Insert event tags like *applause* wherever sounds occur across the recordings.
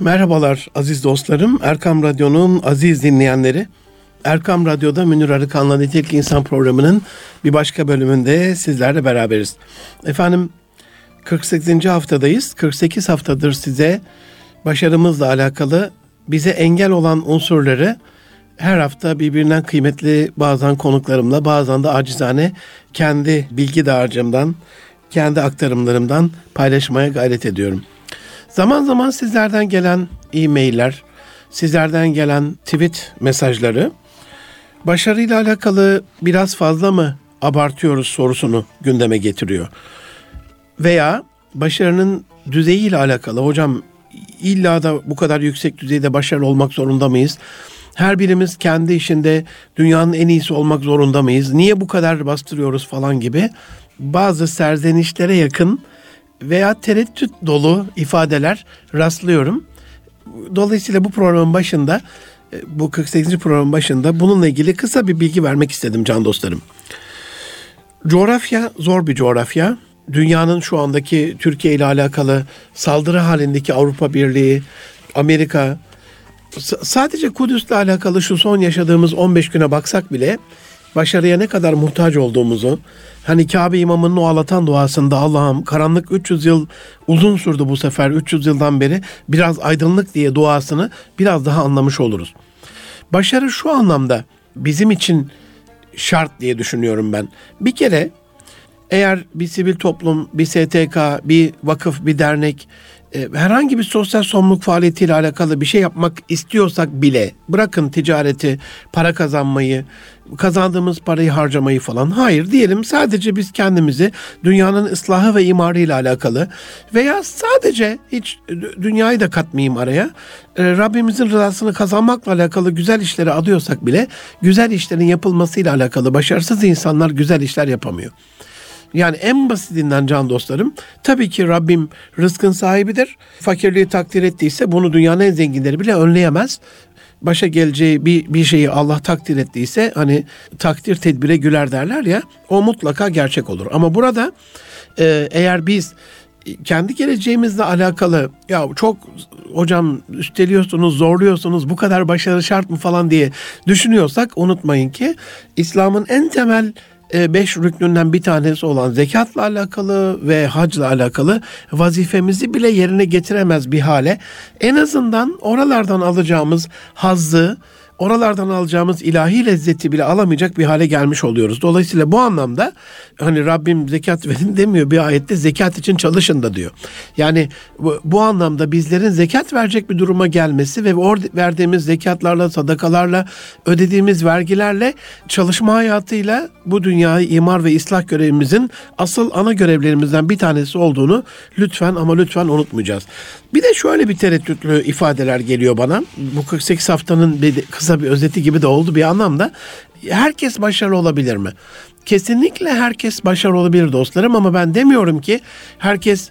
Merhabalar aziz dostlarım. Erkam Radyo'nun aziz dinleyenleri. Erkam Radyo'da Münir Arıkan'la Nitelik İnsan programının bir başka bölümünde sizlerle beraberiz. Efendim 48. haftadayız. 48 haftadır size başarımızla alakalı bize engel olan unsurları her hafta birbirinden kıymetli bazen konuklarımla bazen de acizane kendi bilgi dağarcığımdan, kendi aktarımlarımdan paylaşmaya gayret ediyorum. Zaman zaman sizlerden gelen e-mailler, sizlerden gelen tweet mesajları başarıyla alakalı biraz fazla mı abartıyoruz sorusunu gündeme getiriyor. Veya başarının düzeyiyle alakalı hocam illa da bu kadar yüksek düzeyde başarılı olmak zorunda mıyız? Her birimiz kendi işinde dünyanın en iyisi olmak zorunda mıyız? Niye bu kadar bastırıyoruz falan gibi bazı serzenişlere yakın veya tereddüt dolu ifadeler rastlıyorum. Dolayısıyla bu programın başında e, bu 48. programın başında bununla ilgili kısa bir bilgi vermek istedim can dostlarım. Coğrafya zor bir coğrafya. Dünyanın şu andaki Türkiye ile alakalı saldırı halindeki Avrupa Birliği, Amerika, sadece Kudüs'le alakalı şu son yaşadığımız 15 güne baksak bile başarıya ne kadar muhtaç olduğumuzu, hani Kabe imamının o ağlatan duasında Allah'ım karanlık 300 yıl uzun sürdü bu sefer 300 yıldan beri biraz aydınlık diye duasını biraz daha anlamış oluruz. Başarı şu anlamda bizim için şart diye düşünüyorum ben. Bir kere eğer bir sivil toplum, bir STK, bir vakıf, bir dernek e, herhangi bir sosyal sorumluluk faaliyetiyle alakalı bir şey yapmak istiyorsak bile bırakın ticareti, para kazanmayı, kazandığımız parayı harcamayı falan. Hayır diyelim sadece biz kendimizi dünyanın ıslahı ve imarı ile alakalı veya sadece hiç dünyayı da katmayayım araya. E, Rabbimizin rızasını kazanmakla alakalı güzel işleri adıyorsak bile güzel işlerin yapılmasıyla alakalı başarısız insanlar güzel işler yapamıyor. Yani en basitinden can dostlarım tabii ki Rabbim rızkın sahibidir. Fakirliği takdir ettiyse bunu dünyanın en zenginleri bile önleyemez. Başa geleceği bir, bir şeyi Allah takdir ettiyse hani takdir tedbire güler derler ya o mutlaka gerçek olur. Ama burada e, eğer biz kendi geleceğimizle alakalı ya çok hocam üsteliyorsunuz, zorluyorsunuz, bu kadar başarı şart mı falan diye düşünüyorsak unutmayın ki İslam'ın en temel beş rüknünden bir tanesi olan zekatla alakalı ve hacla alakalı vazifemizi bile yerine getiremez bir hale. En azından oralardan alacağımız hazzı, oralardan alacağımız ilahi lezzeti bile alamayacak bir hale gelmiş oluyoruz. Dolayısıyla bu anlamda hani Rabbim zekat *laughs* verin demiyor bir ayette zekat için çalışın da diyor. Yani bu, bu anlamda bizlerin zekat verecek bir duruma gelmesi ve or verdiğimiz zekatlarla, sadakalarla, ödediğimiz vergilerle çalışma hayatıyla bu dünyayı imar ve ıslah görevimizin asıl ana görevlerimizden bir tanesi olduğunu lütfen ama lütfen unutmayacağız. Bir de şöyle bir tereddütlü ifadeler geliyor bana. Bu 48 haftanın bir kısa bir özeti gibi de oldu bir anlamda. Herkes başarılı olabilir mi? Kesinlikle herkes başarılı olabilir dostlarım ama ben demiyorum ki herkes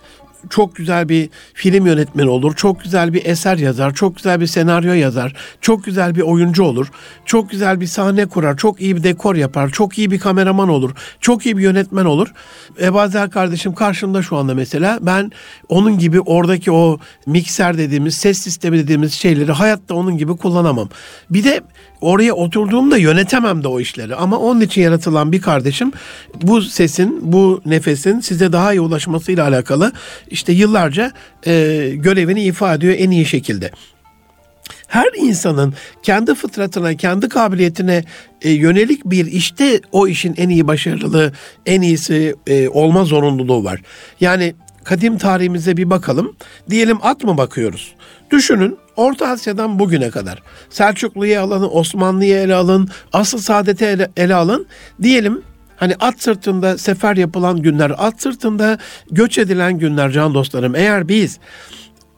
çok güzel bir film yönetmeni olur, çok güzel bir eser yazar, çok güzel bir senaryo yazar, çok güzel bir oyuncu olur, çok güzel bir sahne kurar, çok iyi bir dekor yapar, çok iyi bir kameraman olur, çok iyi bir yönetmen olur. Ebazer kardeşim karşımda şu anda mesela ben onun gibi oradaki o mikser dediğimiz, ses sistemi dediğimiz şeyleri hayatta onun gibi kullanamam. Bir de oraya oturduğumda yönetemem de o işleri. Ama onun için yaratılan bir kardeşim bu sesin, bu nefesin size daha iyi ulaşmasıyla alakalı işte yıllarca e, görevini ifade ediyor en iyi şekilde her insanın kendi fıtratına, kendi kabiliyetine e, yönelik bir işte o işin en iyi başarılı, en iyisi e, olma zorunluluğu var. Yani kadim tarihimize bir bakalım. Diyelim at mı bakıyoruz? Düşünün Orta Asya'dan bugüne kadar Selçuklu'yu alın, Osmanlı'yı ele alın, asıl saadeti ele, ele alın. Diyelim Hani at sırtında sefer yapılan günler, at sırtında göç edilen günler can dostlarım. Eğer biz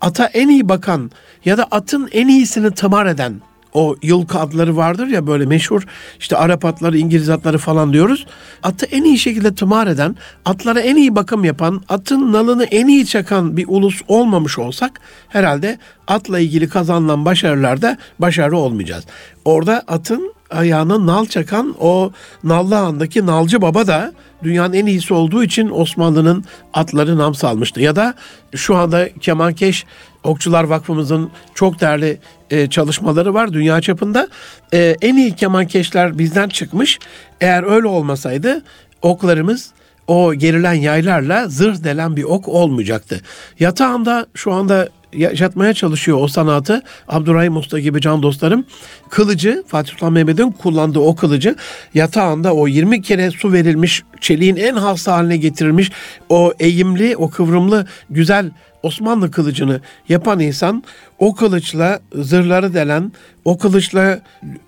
ata en iyi bakan ya da atın en iyisini tımar eden o yılkı adları vardır ya böyle meşhur işte Arap atları, İngiliz atları falan diyoruz. Atı en iyi şekilde tımar eden, atlara en iyi bakım yapan, atın nalını en iyi çakan bir ulus olmamış olsak herhalde atla ilgili kazanılan başarılarda başarılı olmayacağız. Orada atın ayağına nal çakan o Nallı Han'daki Nalcı Baba da dünyanın en iyisi olduğu için Osmanlı'nın atları nam salmıştı. Ya da şu anda kemankeş Okçular Vakfımızın çok değerli e, çalışmaları var dünya çapında. E, en iyi kemankeşler bizden çıkmış. Eğer öyle olmasaydı oklarımız o gerilen yaylarla zırh delen bir ok olmayacaktı. Yatağımda şu anda yaşatmaya çalışıyor o sanatı. Abdurrahim Usta gibi can dostlarım. Kılıcı Fatih Sultan Mehmet'in kullandığı o kılıcı yatağında o 20 kere su verilmiş çeliğin en has haline getirilmiş o eğimli o kıvrımlı güzel Osmanlı kılıcını yapan insan o kılıçla zırhları delen, o kılıçla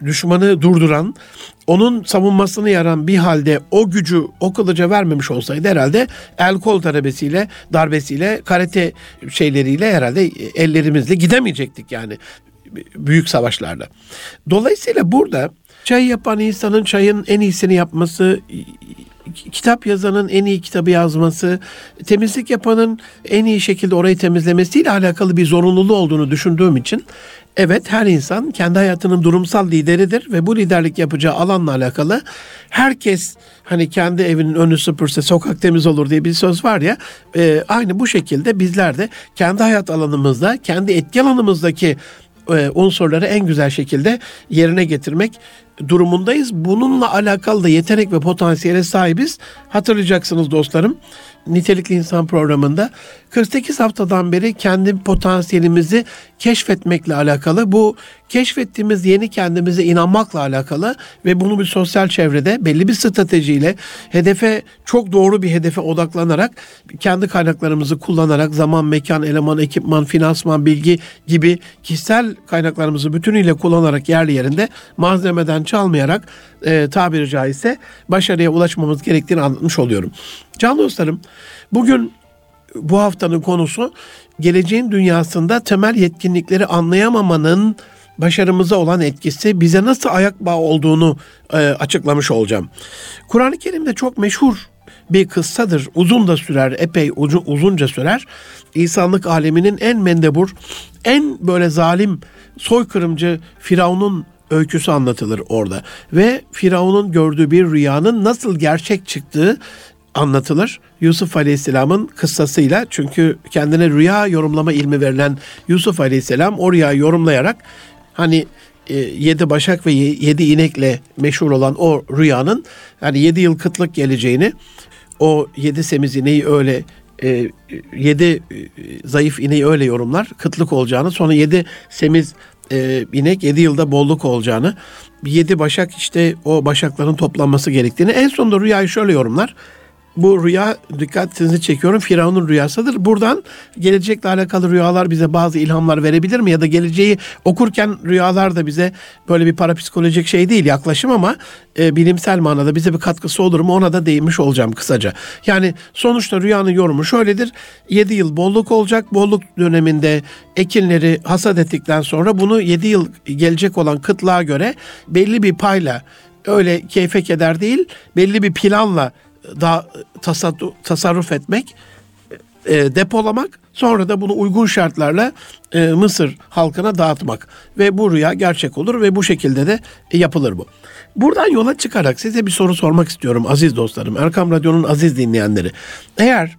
düşmanı durduran, onun savunmasını yaran bir halde o gücü o kılıca vermemiş olsaydı herhalde el kol darbesiyle, darbesiyle, karate şeyleriyle herhalde ellerimizle gidemeyecektik yani büyük savaşlarda. Dolayısıyla burada çay yapan insanın çayın en iyisini yapması, kitap yazanın en iyi kitabı yazması, temizlik yapanın en iyi şekilde orayı temizlemesiyle alakalı bir zorunluluğu olduğunu düşündüğüm için evet her insan kendi hayatının durumsal lideridir ve bu liderlik yapacağı alanla alakalı herkes hani kendi evinin önü süpürse sokak temiz olur diye bir söz var ya e, aynı bu şekilde bizler de kendi hayat alanımızda kendi etki alanımızdaki e, unsurları en güzel şekilde yerine getirmek durumundayız. Bununla alakalı da yetenek ve potansiyele sahibiz. Hatırlayacaksınız dostlarım. Nitelikli İnsan programında 48 haftadan beri kendi potansiyelimizi keşfetmekle alakalı bu keşfettiğimiz yeni kendimize inanmakla alakalı ve bunu bir sosyal çevrede belli bir stratejiyle hedefe çok doğru bir hedefe odaklanarak kendi kaynaklarımızı kullanarak zaman, mekan, eleman, ekipman, finansman, bilgi gibi kişisel kaynaklarımızı bütünüyle kullanarak yerli yerinde malzemeden çalmayarak e, tabiri caizse başarıya ulaşmamız gerektiğini anlatmış oluyorum. Can dostlarım bugün bu haftanın konusu geleceğin dünyasında temel yetkinlikleri anlayamamanın başarımıza olan etkisi bize nasıl ayak bağı olduğunu e, açıklamış olacağım. Kur'an-ı Kerim'de çok meşhur bir kıssadır. Uzun da sürer, epey uzun, uzunca sürer. İnsanlık aleminin en mendebur, en böyle zalim, soykırımcı Firavun'un öyküsü anlatılır orada. Ve Firavun'un gördüğü bir rüyanın nasıl gerçek çıktığı anlatılır. Yusuf Aleyhisselam'ın kıssasıyla çünkü kendine rüya yorumlama ilmi verilen Yusuf Aleyhisselam o rüyayı yorumlayarak hani e, yedi başak ve yedi inekle meşhur olan o rüyanın yani yedi yıl kıtlık geleceğini o yedi semiz ineği öyle e, yedi e, zayıf ineği öyle yorumlar kıtlık olacağını sonra yedi semiz e, inek yedi yılda bolluk olacağını yedi başak işte o başakların toplanması gerektiğini en sonunda rüyayı şöyle yorumlar bu rüya dikkatinizi çekiyorum Firavun'un rüyasıdır. Buradan gelecekle alakalı rüyalar bize bazı ilhamlar verebilir mi? Ya da geleceği okurken rüyalar da bize böyle bir parapsikolojik şey değil yaklaşım ama e, bilimsel manada bize bir katkısı olur mu ona da değinmiş olacağım kısaca. Yani sonuçta rüyanın yorumu şöyledir. 7 yıl bolluk olacak. Bolluk döneminde ekinleri hasat ettikten sonra bunu 7 yıl gelecek olan kıtlığa göre belli bir payla öyle keyfe keder değil belli bir planla da tasarruf etmek, e, depolamak, sonra da bunu uygun şartlarla e, Mısır halkına dağıtmak ve bu rüya gerçek olur ve bu şekilde de yapılır bu. Buradan yola çıkarak size bir soru sormak istiyorum aziz dostlarım, Erkam Radyo'nun aziz dinleyenleri. Eğer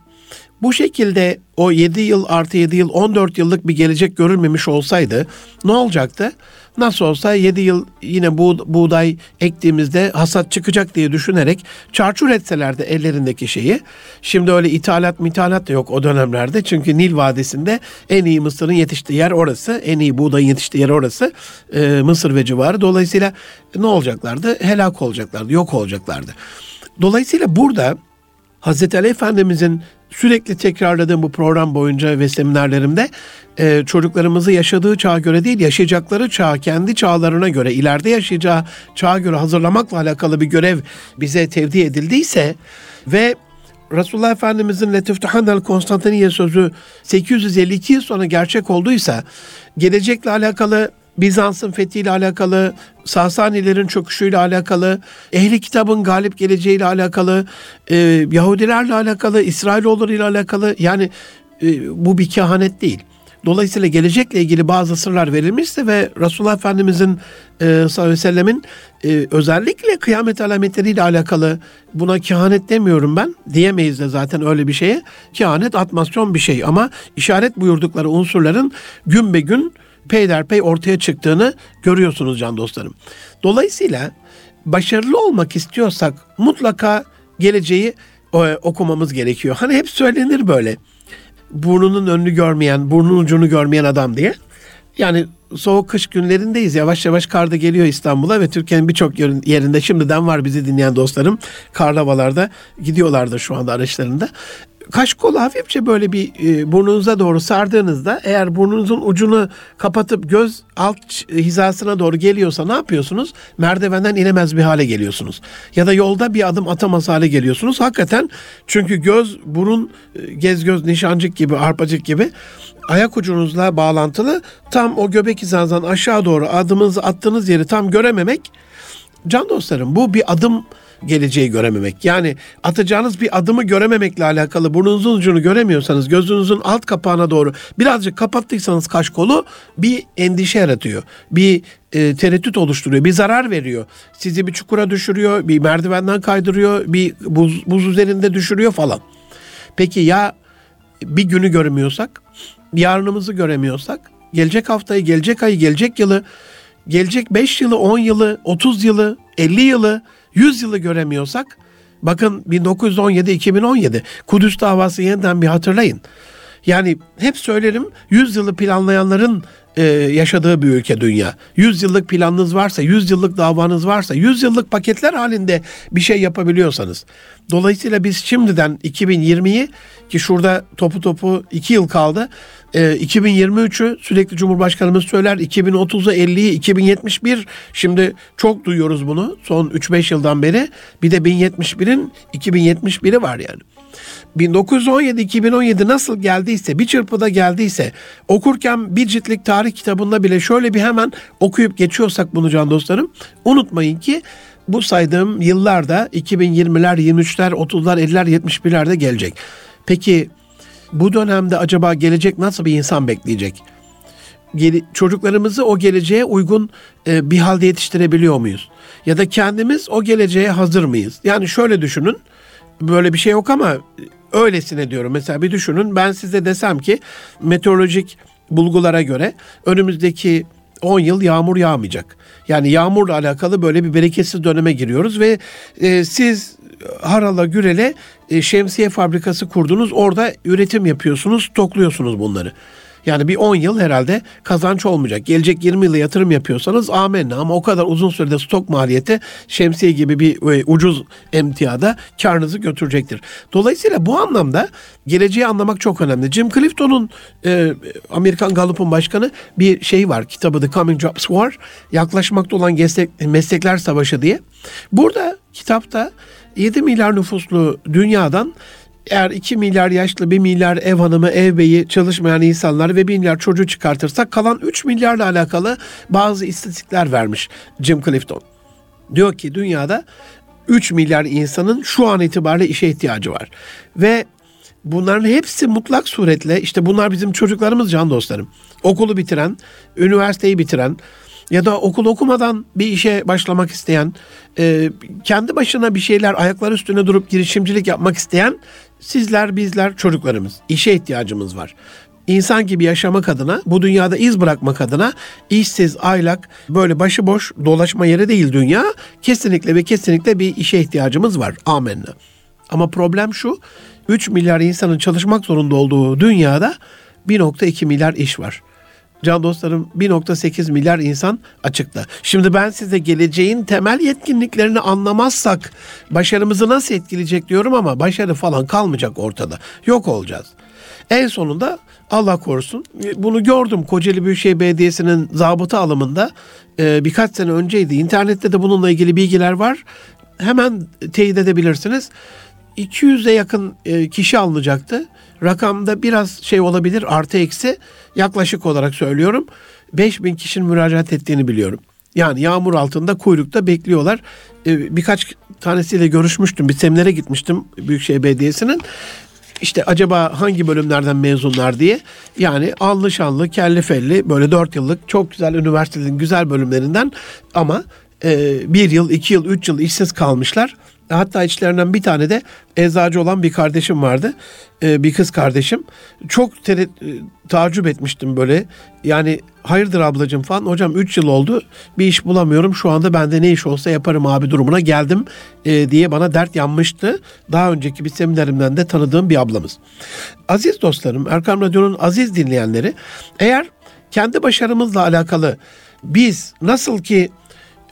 bu şekilde o 7 yıl artı 7 yıl 14 yıllık bir gelecek görülmemiş olsaydı ne olacaktı? Nasıl olsa 7 yıl yine bu buğday ektiğimizde hasat çıkacak diye düşünerek çarçur etselerdi ellerindeki şeyi. Şimdi öyle ithalat mithalat da yok o dönemlerde. Çünkü Nil Vadisi'nde en iyi mısırın yetiştiği yer orası. En iyi buğdayın yetiştiği yer orası. Ee, Mısır ve civarı. Dolayısıyla ne olacaklardı? Helak olacaklardı, yok olacaklardı. Dolayısıyla burada Hazreti Ali Efendimizin sürekli tekrarladığım bu program boyunca ve seminerlerimde e, çocuklarımızı yaşadığı çağa göre değil, yaşayacakları çağ, kendi çağlarına göre, ileride yaşayacağı çağa göre hazırlamakla alakalı bir görev bize tevdi edildiyse ve Resulullah Efendimizin Letiftuhanel Konstantiniye sözü 852 yıl sonra gerçek olduysa gelecekle alakalı Bizans'ın fethiyle alakalı, Sasanilerin çöküşüyle alakalı, ehli kitabın galip geleceğiyle alakalı, e, Yahudilerle alakalı, İsrailoğulları ile alakalı yani e, bu bir kehanet değil. Dolayısıyla gelecekle ilgili bazı sırlar verilmişse ve Resulullah Efendimizin e, sallallahu aleyhi ve sellemin e, özellikle kıyamet alametleriyle alakalı buna kehanet demiyorum ben. Diyemeyiz de zaten öyle bir şeye. Kehanet atmasyon bir şey ama işaret buyurdukları unsurların gün be gün peyderpey ortaya çıktığını görüyorsunuz can dostlarım. Dolayısıyla başarılı olmak istiyorsak mutlaka geleceği e, okumamız gerekiyor. Hani hep söylenir böyle. Burnunun önünü görmeyen, burnun ucunu görmeyen adam diye. Yani soğuk kış günlerindeyiz. Yavaş yavaş kar da geliyor İstanbul'a ve Türkiye'nin birçok yerinde şimdiden var bizi dinleyen dostlarım. Karlavalarda gidiyorlar da şu anda araçlarında kaş kolu hafifçe böyle bir e, burnunuza doğru sardığınızda eğer burnunuzun ucunu kapatıp göz alt hizasına doğru geliyorsa ne yapıyorsunuz? Merdivenden inemez bir hale geliyorsunuz. Ya da yolda bir adım atamaz hale geliyorsunuz. Hakikaten çünkü göz, burun, e, gez göz, nişancık gibi, arpacık gibi ayak ucunuzla bağlantılı tam o göbek hizanızdan aşağı doğru adımınızı attığınız yeri tam görememek can dostlarım bu bir adım geleceği görememek. Yani atacağınız bir adımı görememekle alakalı burnunuzun ucunu göremiyorsanız gözünüzün alt kapağına doğru birazcık kapattıysanız kaş kolu bir endişe yaratıyor. Bir e, tereddüt oluşturuyor. Bir zarar veriyor. Sizi bir çukura düşürüyor, bir merdivenden kaydırıyor, bir buz, buz üzerinde düşürüyor falan. Peki ya bir günü göremiyorsak, yarınımızı göremiyorsak, gelecek haftayı, gelecek ayı, gelecek yılı, gelecek 5 yılı, 10 yılı, 30 yılı, 50 yılı 100 yılı göremiyorsak bakın 1917-2017 Kudüs davası yeniden bir hatırlayın. Yani hep söylerim 100 yılı planlayanların e, yaşadığı bir ülke dünya. 100 yıllık planınız varsa, 100 yıllık davanız varsa, 100 yıllık paketler halinde bir şey yapabiliyorsanız. Dolayısıyla biz şimdiden 2020'yi ki şurada topu topu 2 yıl kaldı. E, 2023'ü sürekli Cumhurbaşkanımız söyler. 2030'u 50'yi 2071 şimdi çok duyuyoruz bunu son 3-5 yıldan beri. Bir de 1071'in 2071'i var yani. 1917-2017 nasıl geldiyse, bir çırpıda geldiyse, okurken bir ciltlik tarih kitabında bile şöyle bir hemen okuyup geçiyorsak bunu can dostlarım, unutmayın ki bu saydığım yıllarda 2020'ler, 23'ler, 30'lar, 50'ler, 71'lerde gelecek. Peki bu dönemde acaba gelecek nasıl bir insan bekleyecek? çocuklarımızı o geleceğe uygun e, bir halde yetiştirebiliyor muyuz? Ya da kendimiz o geleceğe hazır mıyız? Yani şöyle düşünün, böyle bir şey yok ama öylesine diyorum. Mesela bir düşünün ben size desem ki meteorolojik bulgulara göre önümüzdeki 10 yıl yağmur yağmayacak. Yani yağmurla alakalı böyle bir bereketsiz döneme giriyoruz ve e, siz harala gürele e, şemsiye fabrikası kurdunuz. Orada üretim yapıyorsunuz, tokluyorsunuz bunları. Yani bir 10 yıl herhalde kazanç olmayacak. Gelecek 20 yıla yatırım yapıyorsanız amenna ama o kadar uzun sürede stok maliyeti şemsiye gibi bir e, ucuz emtiyada karınızı götürecektir. Dolayısıyla bu anlamda geleceği anlamak çok önemli. Jim Clifton'un e, Amerikan Gallup'un başkanı bir şey var. Kitabı The Coming Jobs War. Yaklaşmakta olan meslek, meslekler savaşı diye. Burada kitapta 7 milyar nüfuslu dünyadan eğer 2 milyar yaşlı 1 milyar ev hanımı, ev beyi, çalışmayan insanlar ve 1 milyar çocuğu çıkartırsak kalan 3 milyarla alakalı bazı istatistikler vermiş Jim Clifton. Diyor ki dünyada 3 milyar insanın şu an itibariyle işe ihtiyacı var. Ve bunların hepsi mutlak suretle işte bunlar bizim çocuklarımız can dostlarım. Okulu bitiren, üniversiteyi bitiren, ya da okul okumadan bir işe başlamak isteyen, e, kendi başına bir şeyler ayaklar üstüne durup girişimcilik yapmak isteyen sizler, bizler, çocuklarımız. işe ihtiyacımız var. İnsan gibi yaşamak adına, bu dünyada iz bırakmak adına işsiz, aylak, böyle başıboş dolaşma yeri değil dünya. Kesinlikle ve kesinlikle bir işe ihtiyacımız var. Amenna. Ama problem şu, 3 milyar insanın çalışmak zorunda olduğu dünyada 1.2 milyar iş var. Can dostlarım 1.8 milyar insan açıkta. Şimdi ben size geleceğin temel yetkinliklerini anlamazsak başarımızı nasıl etkileyecek diyorum ama başarı falan kalmayacak ortada. Yok olacağız. En sonunda Allah korusun bunu gördüm Kocaeli Büyükşehir Belediyesi'nin zabıta alımında e, birkaç sene önceydi. İnternette de bununla ilgili bilgiler var. Hemen teyit edebilirsiniz. 200'e yakın e, kişi alınacaktı. Rakamda biraz şey olabilir artı eksi yaklaşık olarak söylüyorum. 5000 kişinin müracaat ettiğini biliyorum. Yani yağmur altında kuyrukta bekliyorlar. E, birkaç tanesiyle görüşmüştüm. Bir seminere gitmiştim Büyükşehir Belediyesi'nin. İşte acaba hangi bölümlerden mezunlar diye. Yani allı şanlı, kelli felli böyle dört yıllık çok güzel üniversitelerin güzel bölümlerinden ama e, bir yıl, iki yıl, üç yıl işsiz kalmışlar. Hatta içlerinden bir tane de eczacı olan bir kardeşim vardı. Ee, bir kız kardeşim. Çok tere, e, tacip etmiştim böyle. Yani hayırdır ablacığım falan. Hocam 3 yıl oldu bir iş bulamıyorum. Şu anda bende ne iş olsa yaparım abi durumuna geldim e, diye bana dert yanmıştı. Daha önceki bir seminerimden de tanıdığım bir ablamız. Aziz dostlarım Erkam Radyo'nun aziz dinleyenleri eğer kendi başarımızla alakalı biz nasıl ki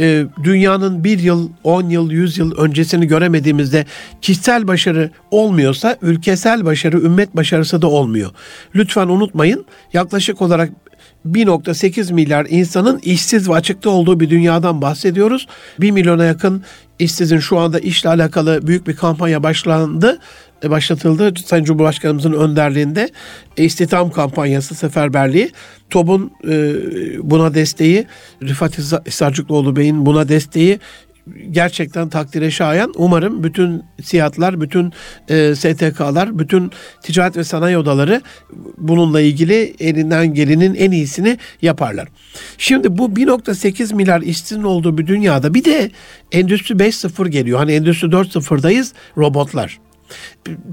e, dünyanın bir yıl, on yıl, yüz yıl öncesini göremediğimizde kişisel başarı olmuyorsa ülkesel başarı, ümmet başarısı da olmuyor. Lütfen unutmayın yaklaşık olarak 1.8 milyar insanın işsiz ve açıkta olduğu bir dünyadan bahsediyoruz. 1 milyona yakın işsizin şu anda işle alakalı büyük bir kampanya başlandı başlatıldı. Sayın Cumhurbaşkanımızın önderliğinde e, istihdam kampanyası seferberliği. TOB'un e, buna desteği, Rifat Hisarcıklıoğlu Bey'in buna desteği gerçekten takdire şayan. Umarım bütün siyatlar, bütün e, STK'lar, bütün ticaret ve sanayi odaları bununla ilgili elinden gelenin en iyisini yaparlar. Şimdi bu 1.8 milyar işsizin olduğu bir dünyada bir de Endüstri 5.0 geliyor. Hani Endüstri 4.0'dayız robotlar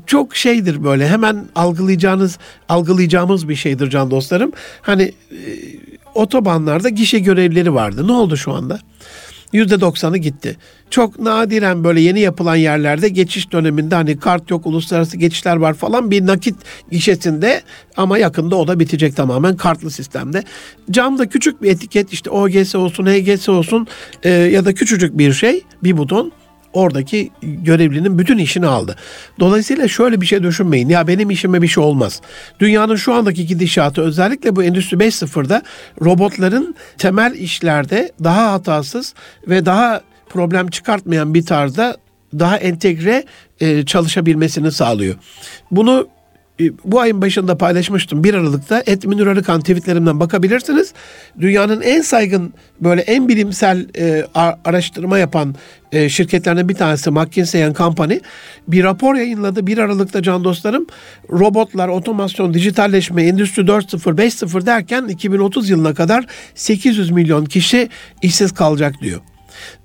çok şeydir böyle hemen algılayacağınız algılayacağımız bir şeydir can dostlarım. Hani e, otobanlarda gişe görevlileri vardı. Ne oldu şu anda? %90'ı gitti. Çok nadiren böyle yeni yapılan yerlerde geçiş döneminde hani kart yok, uluslararası geçişler var falan bir nakit gişesinde ama yakında o da bitecek tamamen kartlı sistemde. Camda küçük bir etiket işte OGS olsun, HGS olsun e, ya da küçücük bir şey, bir buton oradaki görevlinin bütün işini aldı. Dolayısıyla şöyle bir şey düşünmeyin. Ya benim işime bir şey olmaz. Dünyanın şu andaki gidişatı özellikle bu Endüstri 5.0'da robotların temel işlerde daha hatasız ve daha problem çıkartmayan bir tarzda daha entegre e, çalışabilmesini sağlıyor. Bunu bu ayın başında paylaşmıştım 1 Aralık'ta et Münir Arıkan tweetlerimden bakabilirsiniz. Dünyanın en saygın böyle en bilimsel e, araştırma yapan e, şirketlerden bir tanesi McKinsey Company bir rapor yayınladı 1 Aralık'ta can dostlarım. Robotlar, otomasyon, dijitalleşme, endüstri 4.0, 5.0 derken 2030 yılına kadar 800 milyon kişi işsiz kalacak diyor.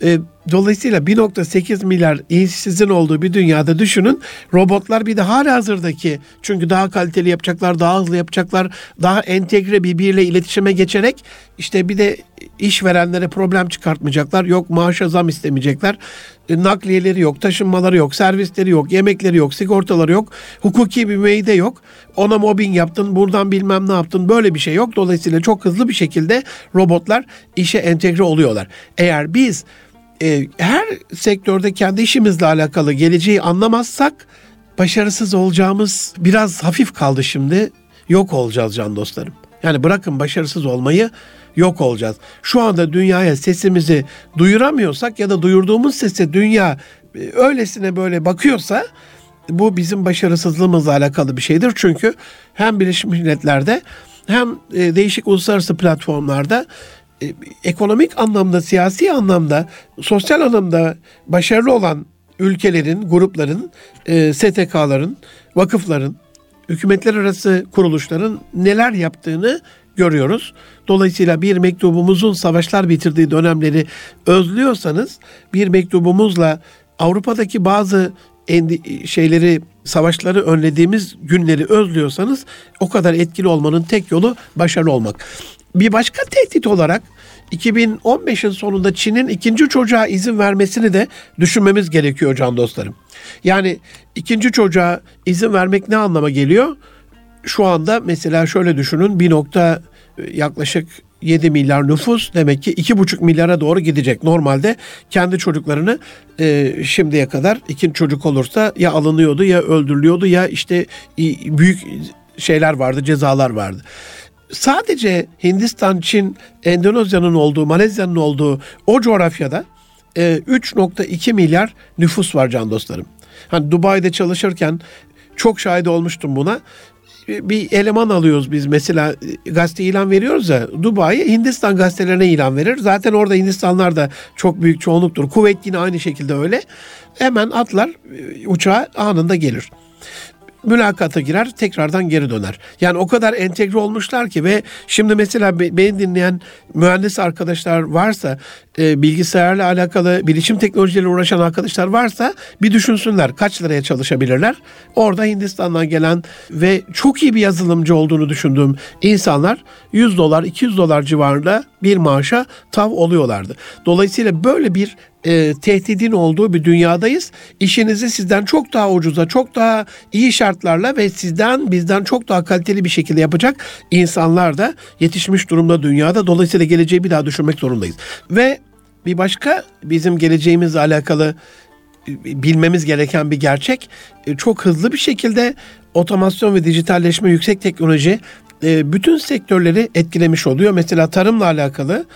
E, dolayısıyla 1.8 milyar işsizin olduğu bir dünyada düşünün robotlar bir de hala hazırdaki çünkü daha kaliteli yapacaklar, daha hızlı yapacaklar, daha entegre birbiriyle iletişime geçerek işte bir de işverenlere problem çıkartmayacaklar. Yok maaşa zam istemeyecekler. E, nakliyeleri yok, taşınmaları yok, servisleri yok, yemekleri yok, sigortaları yok, hukuki bir meyde yok. Ona mobbing yaptın, buradan bilmem ne yaptın. Böyle bir şey yok. Dolayısıyla çok hızlı bir şekilde robotlar işe entegre oluyorlar. Eğer biz e, her sektörde kendi işimizle alakalı geleceği anlamazsak başarısız olacağımız biraz hafif kaldı şimdi. Yok olacağız can dostlarım. Yani bırakın başarısız olmayı yok olacağız. Şu anda dünyaya sesimizi duyuramıyorsak ya da duyurduğumuz sese dünya e, öylesine böyle bakıyorsa bu bizim başarısızlığımızla alakalı bir şeydir. Çünkü hem Birleşmiş Milletler'de hem e, değişik uluslararası platformlarda e, ekonomik anlamda, siyasi anlamda, sosyal anlamda başarılı olan ülkelerin, grupların, STK'ların, vakıfların, hükümetler arası kuruluşların neler yaptığını görüyoruz. Dolayısıyla bir mektubumuzun savaşlar bitirdiği dönemleri özlüyorsanız bir mektubumuzla Avrupa'daki bazı şeyleri savaşları önlediğimiz günleri özlüyorsanız o kadar etkili olmanın tek yolu başarılı olmak. Bir başka tehdit olarak 2015'in sonunda Çin'in ikinci çocuğa izin vermesini de düşünmemiz gerekiyor can dostlarım. Yani ikinci çocuğa izin vermek ne anlama geliyor? Şu anda mesela şöyle düşünün bir nokta yaklaşık 7 milyar nüfus demek ki 2,5 milyara doğru gidecek. Normalde kendi çocuklarını e, şimdiye kadar iki çocuk olursa ya alınıyordu ya öldürülüyordu ya işte büyük şeyler vardı, cezalar vardı. Sadece Hindistan, Çin, Endonezya'nın olduğu, Malezya'nın olduğu o coğrafyada e, 3.2 milyar nüfus var can dostlarım. Hani Dubai'de çalışırken çok şahit olmuştum buna bir eleman alıyoruz biz mesela e, gazete ilan veriyoruz ya Dubai Hindistan gazetelerine ilan verir. Zaten orada Hindistanlar da çok büyük çoğunluktur. Kuveyt yine aynı şekilde öyle. Hemen atlar e, uçağa anında gelir. Mülakata girer tekrardan geri döner. Yani o kadar entegre olmuşlar ki ve şimdi mesela beni dinleyen mühendis arkadaşlar varsa e, bilgisayarla alakalı bilişim teknolojileriyle uğraşan arkadaşlar varsa bir düşünsünler kaç liraya çalışabilirler. Orada Hindistan'dan gelen ve çok iyi bir yazılımcı olduğunu düşündüğüm insanlar 100 dolar 200 dolar civarında bir maaşa tav oluyorlardı. Dolayısıyla böyle bir e, tehdidin olduğu bir dünyadayız. İşinizi sizden çok daha ucuza, çok daha iyi şartlarla ve sizden bizden çok daha kaliteli bir şekilde yapacak insanlar da yetişmiş durumda dünyada. Dolayısıyla geleceği bir daha düşünmek zorundayız. Ve bir başka bizim geleceğimizle alakalı e, bilmemiz gereken bir gerçek e, çok hızlı bir şekilde otomasyon ve dijitalleşme yüksek teknoloji e, bütün sektörleri etkilemiş oluyor. Mesela tarımla alakalı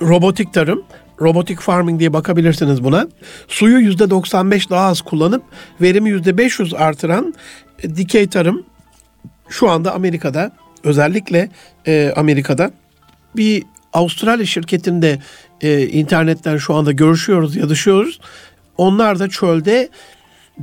robotik tarım robotic farming diye bakabilirsiniz buna. Suyu %95 daha az kullanıp verimi %500 artıran e, dikey tarım şu anda Amerika'da özellikle e, Amerika'da bir Avustralya şirketinde e, internetten şu anda görüşüyoruz, yazışıyoruz. Onlar da çölde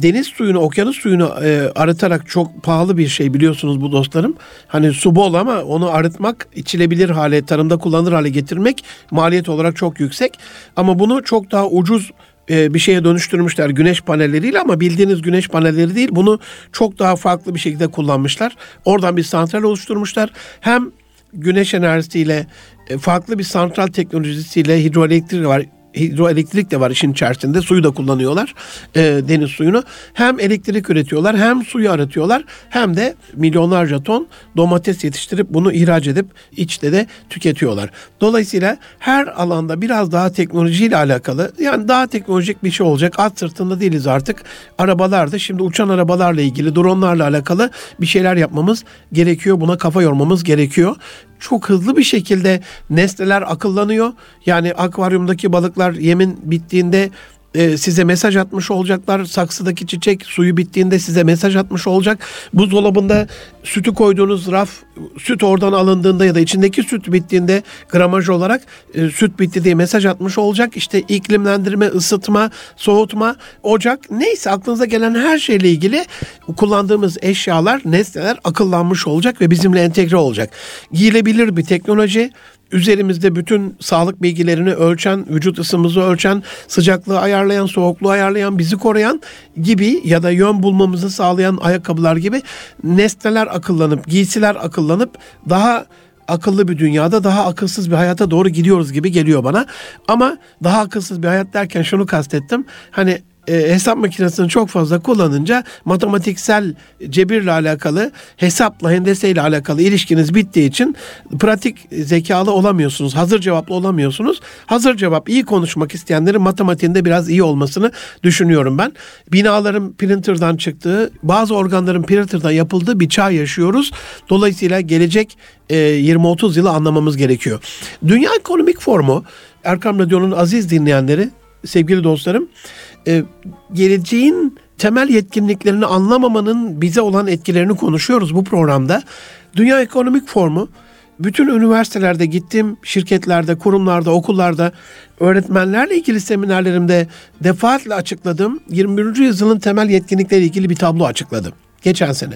deniz suyunu, okyanus suyunu e, arıtarak çok pahalı bir şey biliyorsunuz bu dostlarım. Hani su bol ama onu arıtmak, içilebilir hale, tarımda kullanılır hale getirmek maliyet olarak çok yüksek. Ama bunu çok daha ucuz e, bir şeye dönüştürmüşler güneş panelleriyle ama bildiğiniz güneş panelleri değil. Bunu çok daha farklı bir şekilde kullanmışlar. Oradan bir santral oluşturmuşlar. Hem güneş enerjisiyle e, farklı bir santral teknolojisiyle hidroelektrik var hidroelektrik de var işin içerisinde. Suyu da kullanıyorlar. E, deniz suyunu. Hem elektrik üretiyorlar hem suyu aratıyorlar hem de milyonlarca ton domates yetiştirip bunu ihraç edip içte de tüketiyorlar. Dolayısıyla her alanda biraz daha teknolojiyle alakalı yani daha teknolojik bir şey olacak. At sırtında değiliz artık. Arabalarda şimdi uçan arabalarla ilgili dronlarla alakalı bir şeyler yapmamız gerekiyor. Buna kafa yormamız gerekiyor çok hızlı bir şekilde nesneler akıllanıyor. Yani akvaryumdaki balıklar yemin bittiğinde e, size mesaj atmış olacaklar. Saksıdaki çiçek suyu bittiğinde size mesaj atmış olacak. Buzdolabında sütü koyduğunuz raf süt oradan alındığında ya da içindeki süt bittiğinde gramaj olarak e, süt bitti diye mesaj atmış olacak. İşte iklimlendirme, ısıtma, soğutma, ocak neyse aklınıza gelen her şeyle ilgili kullandığımız eşyalar, nesneler akıllanmış olacak ve bizimle entegre olacak. Giyilebilir bir teknoloji üzerimizde bütün sağlık bilgilerini ölçen, vücut ısımızı ölçen, sıcaklığı ayarlayan, soğukluğu ayarlayan, bizi koruyan gibi ya da yön bulmamızı sağlayan ayakkabılar gibi nesneler akıllanıp, giysiler akıllanıp daha akıllı bir dünyada daha akılsız bir hayata doğru gidiyoruz gibi geliyor bana. Ama daha akılsız bir hayat derken şunu kastettim. Hani e, hesap makinesini çok fazla kullanınca matematiksel cebirle alakalı hesapla hendeseyle alakalı ilişkiniz bittiği için pratik zekalı olamıyorsunuz. Hazır cevaplı olamıyorsunuz. Hazır cevap iyi konuşmak isteyenlerin matematiğinde biraz iyi olmasını düşünüyorum ben. Binaların printer'dan çıktığı, bazı organların printer'dan yapıldığı bir çağ yaşıyoruz. Dolayısıyla gelecek e, 20-30 yılı anlamamız gerekiyor. Dünya Ekonomik Forumu Erkam Radyo'nun aziz dinleyenleri, sevgili dostlarım, e, geleceğin temel yetkinliklerini anlamamanın bize olan etkilerini konuşuyoruz bu programda. Dünya Ekonomik Forumu bütün üniversitelerde gittim, şirketlerde, kurumlarda, okullarda öğretmenlerle ilgili seminerlerimde defaatle açıkladığım 21. yüzyılın temel yetkinlikleri ilgili bir tablo açıkladım geçen sene.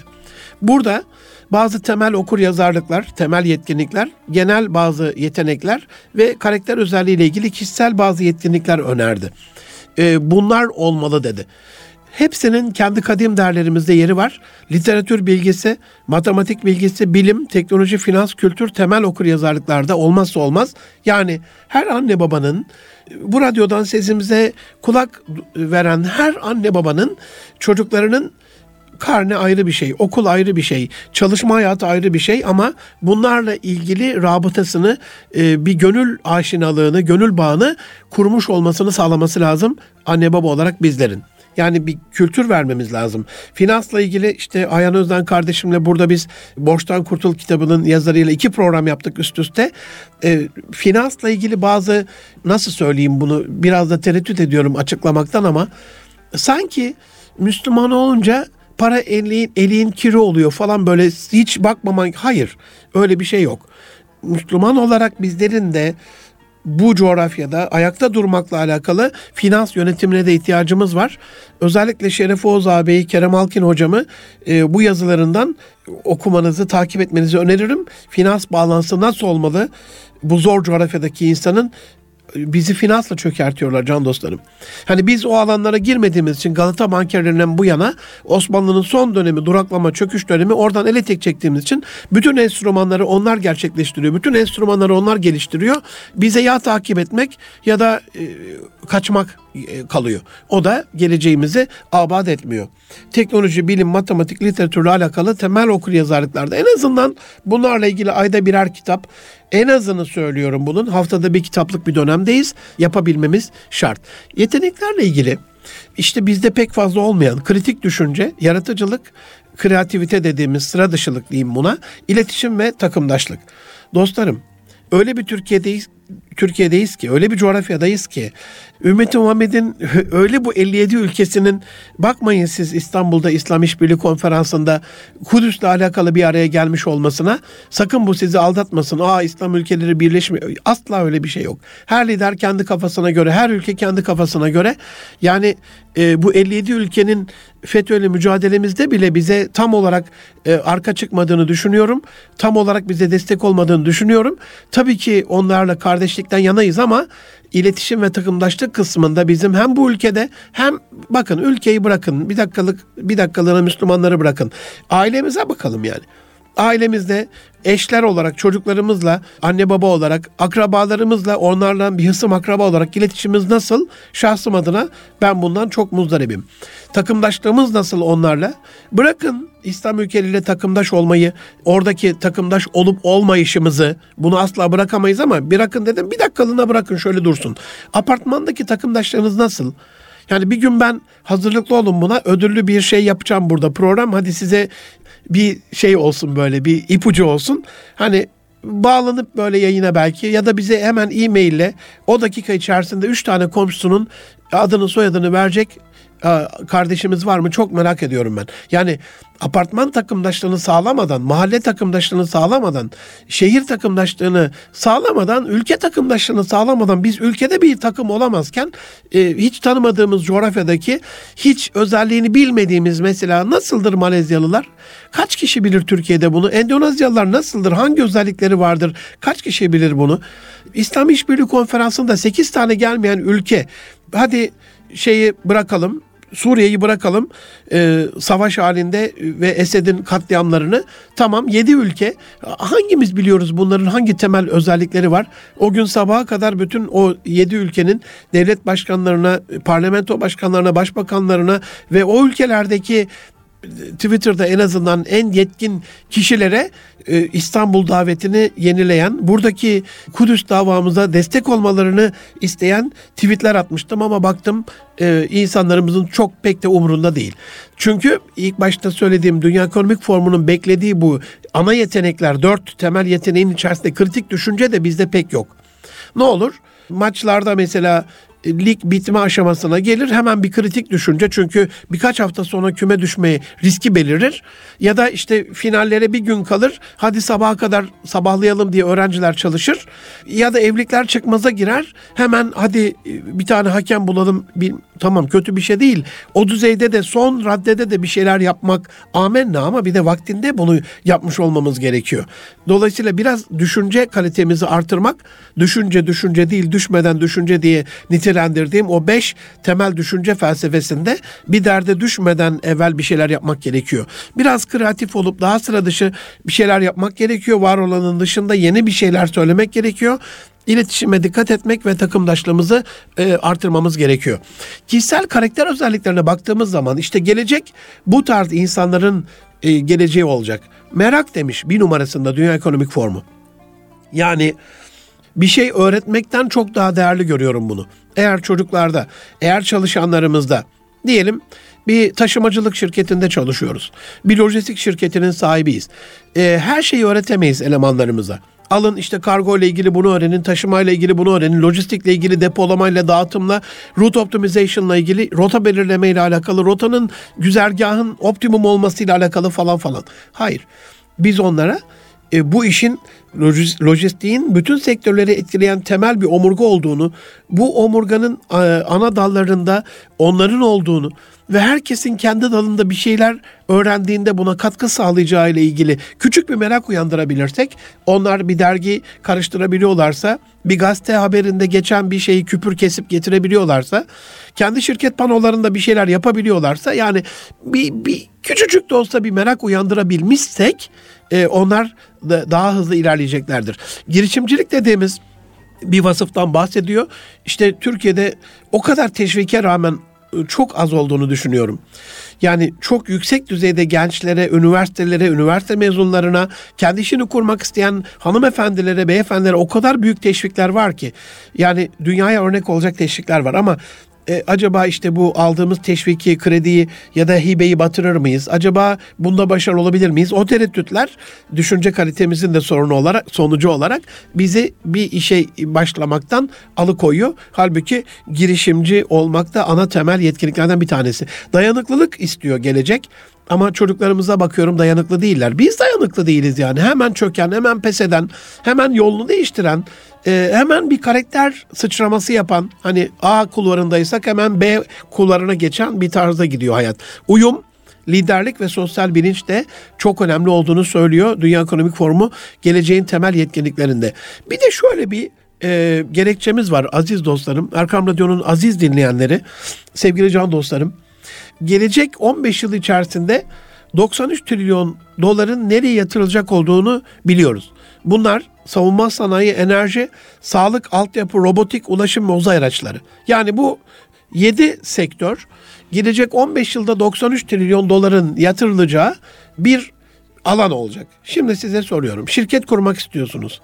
Burada bazı temel okur yazarlıklar, temel yetkinlikler, genel bazı yetenekler ve karakter özelliğiyle ilgili kişisel bazı yetkinlikler önerdi e, bunlar olmalı dedi. Hepsinin kendi kadim değerlerimizde yeri var. Literatür bilgisi, matematik bilgisi, bilim, teknoloji, finans, kültür, temel okur yazarlıklarda olmazsa olmaz. Yani her anne babanın bu radyodan sesimize kulak veren her anne babanın çocuklarının karne ayrı bir şey, okul ayrı bir şey, çalışma hayatı ayrı bir şey ama bunlarla ilgili rabıtasını, e, bir gönül aşinalığını, gönül bağını kurmuş olmasını sağlaması lazım anne baba olarak bizlerin. Yani bir kültür vermemiz lazım. Finansla ilgili işte Ayhan Özden kardeşimle burada biz Borçtan Kurtul kitabının yazarıyla iki program yaptık üst üste. E, finansla ilgili bazı nasıl söyleyeyim bunu biraz da tereddüt ediyorum açıklamaktan ama sanki Müslüman olunca para elin, elin kiri oluyor falan böyle hiç bakmaman hayır öyle bir şey yok. Müslüman olarak bizlerin de bu coğrafyada ayakta durmakla alakalı finans yönetimine de ihtiyacımız var. Özellikle Şeref Oğuz ağabeyi, Kerem Alkin hocamı e, bu yazılarından okumanızı, takip etmenizi öneririm. Finans bağlantısı nasıl olmalı? Bu zor coğrafyadaki insanın bizi finansla çökertiyorlar can dostlarım. Hani biz o alanlara girmediğimiz için Galata bankerlerinden bu yana Osmanlı'nın son dönemi duraklama çöküş dönemi oradan ele tek çektiğimiz için bütün enstrümanları onlar gerçekleştiriyor. Bütün enstrümanları onlar geliştiriyor. Bize ya takip etmek ya da e, kaçmak kalıyor. O da geleceğimizi abad etmiyor. Teknoloji, bilim, matematik, literatürle alakalı temel okur yazarlıklarda en azından bunlarla ilgili ayda birer kitap en azını söylüyorum bunun. Haftada bir kitaplık bir dönemdeyiz. Yapabilmemiz şart. Yeteneklerle ilgili işte bizde pek fazla olmayan kritik düşünce, yaratıcılık, kreativite dediğimiz sıra dışılık diyeyim buna, iletişim ve takımdaşlık. Dostlarım öyle bir Türkiye'deyiz Türkiye'deyiz ki, öyle bir coğrafyadayız ki Ümmeti Muhammed'in *laughs* öyle bu 57 ülkesinin bakmayın siz İstanbul'da İslam İşbirliği Konferansı'nda Kudüs'le alakalı bir araya gelmiş olmasına sakın bu sizi aldatmasın. Aa İslam ülkeleri birleşmiyor. Asla öyle bir şey yok. Her lider kendi kafasına göre, her ülke kendi kafasına göre yani e, bu 57 ülkenin FETÖ'yle mücadelemizde bile bize tam olarak e, arka çıkmadığını düşünüyorum. Tam olarak bize destek olmadığını düşünüyorum. Tabii ki onlarla kardeşlikten yanayız ama iletişim ve takımdaşlık kısmında bizim hem bu ülkede hem bakın ülkeyi bırakın bir dakikalık bir dakikalığına Müslümanları bırakın. Ailemize bakalım yani. Ailemizde eşler olarak çocuklarımızla, anne baba olarak, akrabalarımızla, onlarla bir hısım akraba olarak iletişimimiz nasıl? Şahsım adına ben bundan çok muzdaribim. Takımdaşlığımız nasıl onlarla? Bırakın İslam ülkeleriyle takımdaş olmayı, oradaki takımdaş olup olmayışımızı bunu asla bırakamayız ama bırakın dedim bir dakikalığına bırakın şöyle dursun. Apartmandaki takımdaşlarınız nasıl? Yani bir gün ben hazırlıklı olun buna ödüllü bir şey yapacağım burada program. Hadi size bir şey olsun böyle bir ipucu olsun. Hani bağlanıp böyle yayına belki ya da bize hemen e-maille o dakika içerisinde 3 tane komşusunun adını soyadını verecek kardeşimiz var mı çok merak ediyorum ben. Yani apartman takımdaşlığını sağlamadan, mahalle takımdaşlığını sağlamadan, şehir takımdaşlığını sağlamadan, ülke takımdaşlığını sağlamadan biz ülkede bir takım olamazken e, hiç tanımadığımız coğrafyadaki hiç özelliğini bilmediğimiz mesela nasıldır Malezyalılar? Kaç kişi bilir Türkiye'de bunu? Endonezyalılar nasıldır? Hangi özellikleri vardır? Kaç kişi bilir bunu? İslam İşbirliği Konferansı'nda 8 tane gelmeyen ülke hadi şeyi bırakalım Suriye'yi bırakalım e, savaş halinde ve Esed'in katliamlarını. Tamam yedi ülke hangimiz biliyoruz bunların hangi temel özellikleri var? O gün sabaha kadar bütün o yedi ülkenin devlet başkanlarına, parlamento başkanlarına, başbakanlarına ve o ülkelerdeki Twitter'da en azından en yetkin kişilere e, İstanbul davetini yenileyen, buradaki Kudüs davamıza destek olmalarını isteyen tweetler atmıştım ama baktım e, insanlarımızın çok pek de umurunda değil. Çünkü ilk başta söylediğim Dünya Ekonomik Formu'nun beklediği bu ana yetenekler, dört temel yeteneğin içerisinde kritik düşünce de bizde pek yok. Ne olur? Maçlarda mesela lig bitme aşamasına gelir. Hemen bir kritik düşünce. Çünkü birkaç hafta sonra küme düşmeyi riski belirir. Ya da işte finallere bir gün kalır. Hadi sabaha kadar sabahlayalım diye öğrenciler çalışır. Ya da evlilikler çıkmaza girer. Hemen hadi e, bir tane hakem bulalım. Bir, tamam kötü bir şey değil. O düzeyde de son raddede de bir şeyler yapmak amenna ama bir de vaktinde bunu yapmış olmamız gerekiyor. Dolayısıyla biraz düşünce kalitemizi artırmak düşünce düşünce değil düşmeden düşünce diye nitelik nitelendirdiğim o beş temel düşünce felsefesinde bir derde düşmeden evvel bir şeyler yapmak gerekiyor. Biraz kreatif olup daha sıra dışı bir şeyler yapmak gerekiyor. Var olanın dışında yeni bir şeyler söylemek gerekiyor. İletişime dikkat etmek ve takımdaşlığımızı e, artırmamız gerekiyor. Kişisel karakter özelliklerine baktığımız zaman işte gelecek bu tarz insanların e, geleceği olacak. Merak demiş bir numarasında Dünya Ekonomik Formu. Yani bir şey öğretmekten çok daha değerli görüyorum bunu. Eğer çocuklarda, eğer çalışanlarımızda diyelim bir taşımacılık şirketinde çalışıyoruz. Bir lojistik şirketinin sahibiyiz. E, her şeyi öğretemeyiz elemanlarımıza. Alın işte kargo ile ilgili bunu öğrenin, taşıma ile ilgili bunu öğrenin, lojistikle ilgili depolamayla, dağıtımla, route optimization ile ilgili, rota belirleme ile alakalı, rotanın güzergahın optimum olması ile alakalı falan falan. Hayır. Biz onlara e, bu işin lojistiğin bütün sektörleri etkileyen temel bir omurga olduğunu, bu omurganın e, ana dallarında onların olduğunu ve herkesin kendi dalında bir şeyler öğrendiğinde buna katkı sağlayacağı ile ilgili küçük bir merak uyandırabilirsek, onlar bir dergi karıştırabiliyorlarsa, bir gazete haberinde geçen bir şeyi küpür kesip getirebiliyorlarsa, kendi şirket panolarında bir şeyler yapabiliyorlarsa, yani bir, bir küçücük de olsa bir merak uyandırabilmişsek, e, onlar da daha hızlı ilerleyeceklerdir. Girişimcilik dediğimiz bir vasıftan bahsediyor. İşte Türkiye'de o kadar teşvike rağmen çok az olduğunu düşünüyorum. Yani çok yüksek düzeyde gençlere, üniversitelere, üniversite mezunlarına, kendi işini kurmak isteyen hanımefendilere, beyefendilere o kadar büyük teşvikler var ki. Yani dünyaya örnek olacak teşvikler var ama e, acaba işte bu aldığımız teşviki, krediyi ya da hibeyi batırır mıyız? Acaba bunda başarılı olabilir miyiz? O tereddütler düşünce kalitemizin de sorunu olarak, sonucu olarak bizi bir işe başlamaktan alıkoyuyor. Halbuki girişimci olmak da ana temel yetkinliklerden bir tanesi. Dayanıklılık istiyor gelecek. Ama çocuklarımıza bakıyorum dayanıklı değiller. Biz dayanıklı değiliz yani. Hemen çöken, hemen pes eden, hemen yolunu değiştiren, e, hemen bir karakter sıçraması yapan, hani A kulvarındaysak hemen B kulvarına geçen bir tarzda gidiyor hayat. Uyum, liderlik ve sosyal bilinç de çok önemli olduğunu söylüyor Dünya Ekonomik Forumu geleceğin temel yetkinliklerinde. Bir de şöyle bir e, gerekçemiz var aziz dostlarım. Erkam Radyo'nun aziz dinleyenleri, sevgili can dostlarım gelecek 15 yıl içerisinde 93 trilyon doların nereye yatırılacak olduğunu biliyoruz. Bunlar savunma sanayi, enerji, sağlık, altyapı, robotik, ulaşım ve uzay araçları. Yani bu 7 sektör gelecek 15 yılda 93 trilyon doların yatırılacağı bir alan olacak. Şimdi size soruyorum. Şirket kurmak istiyorsunuz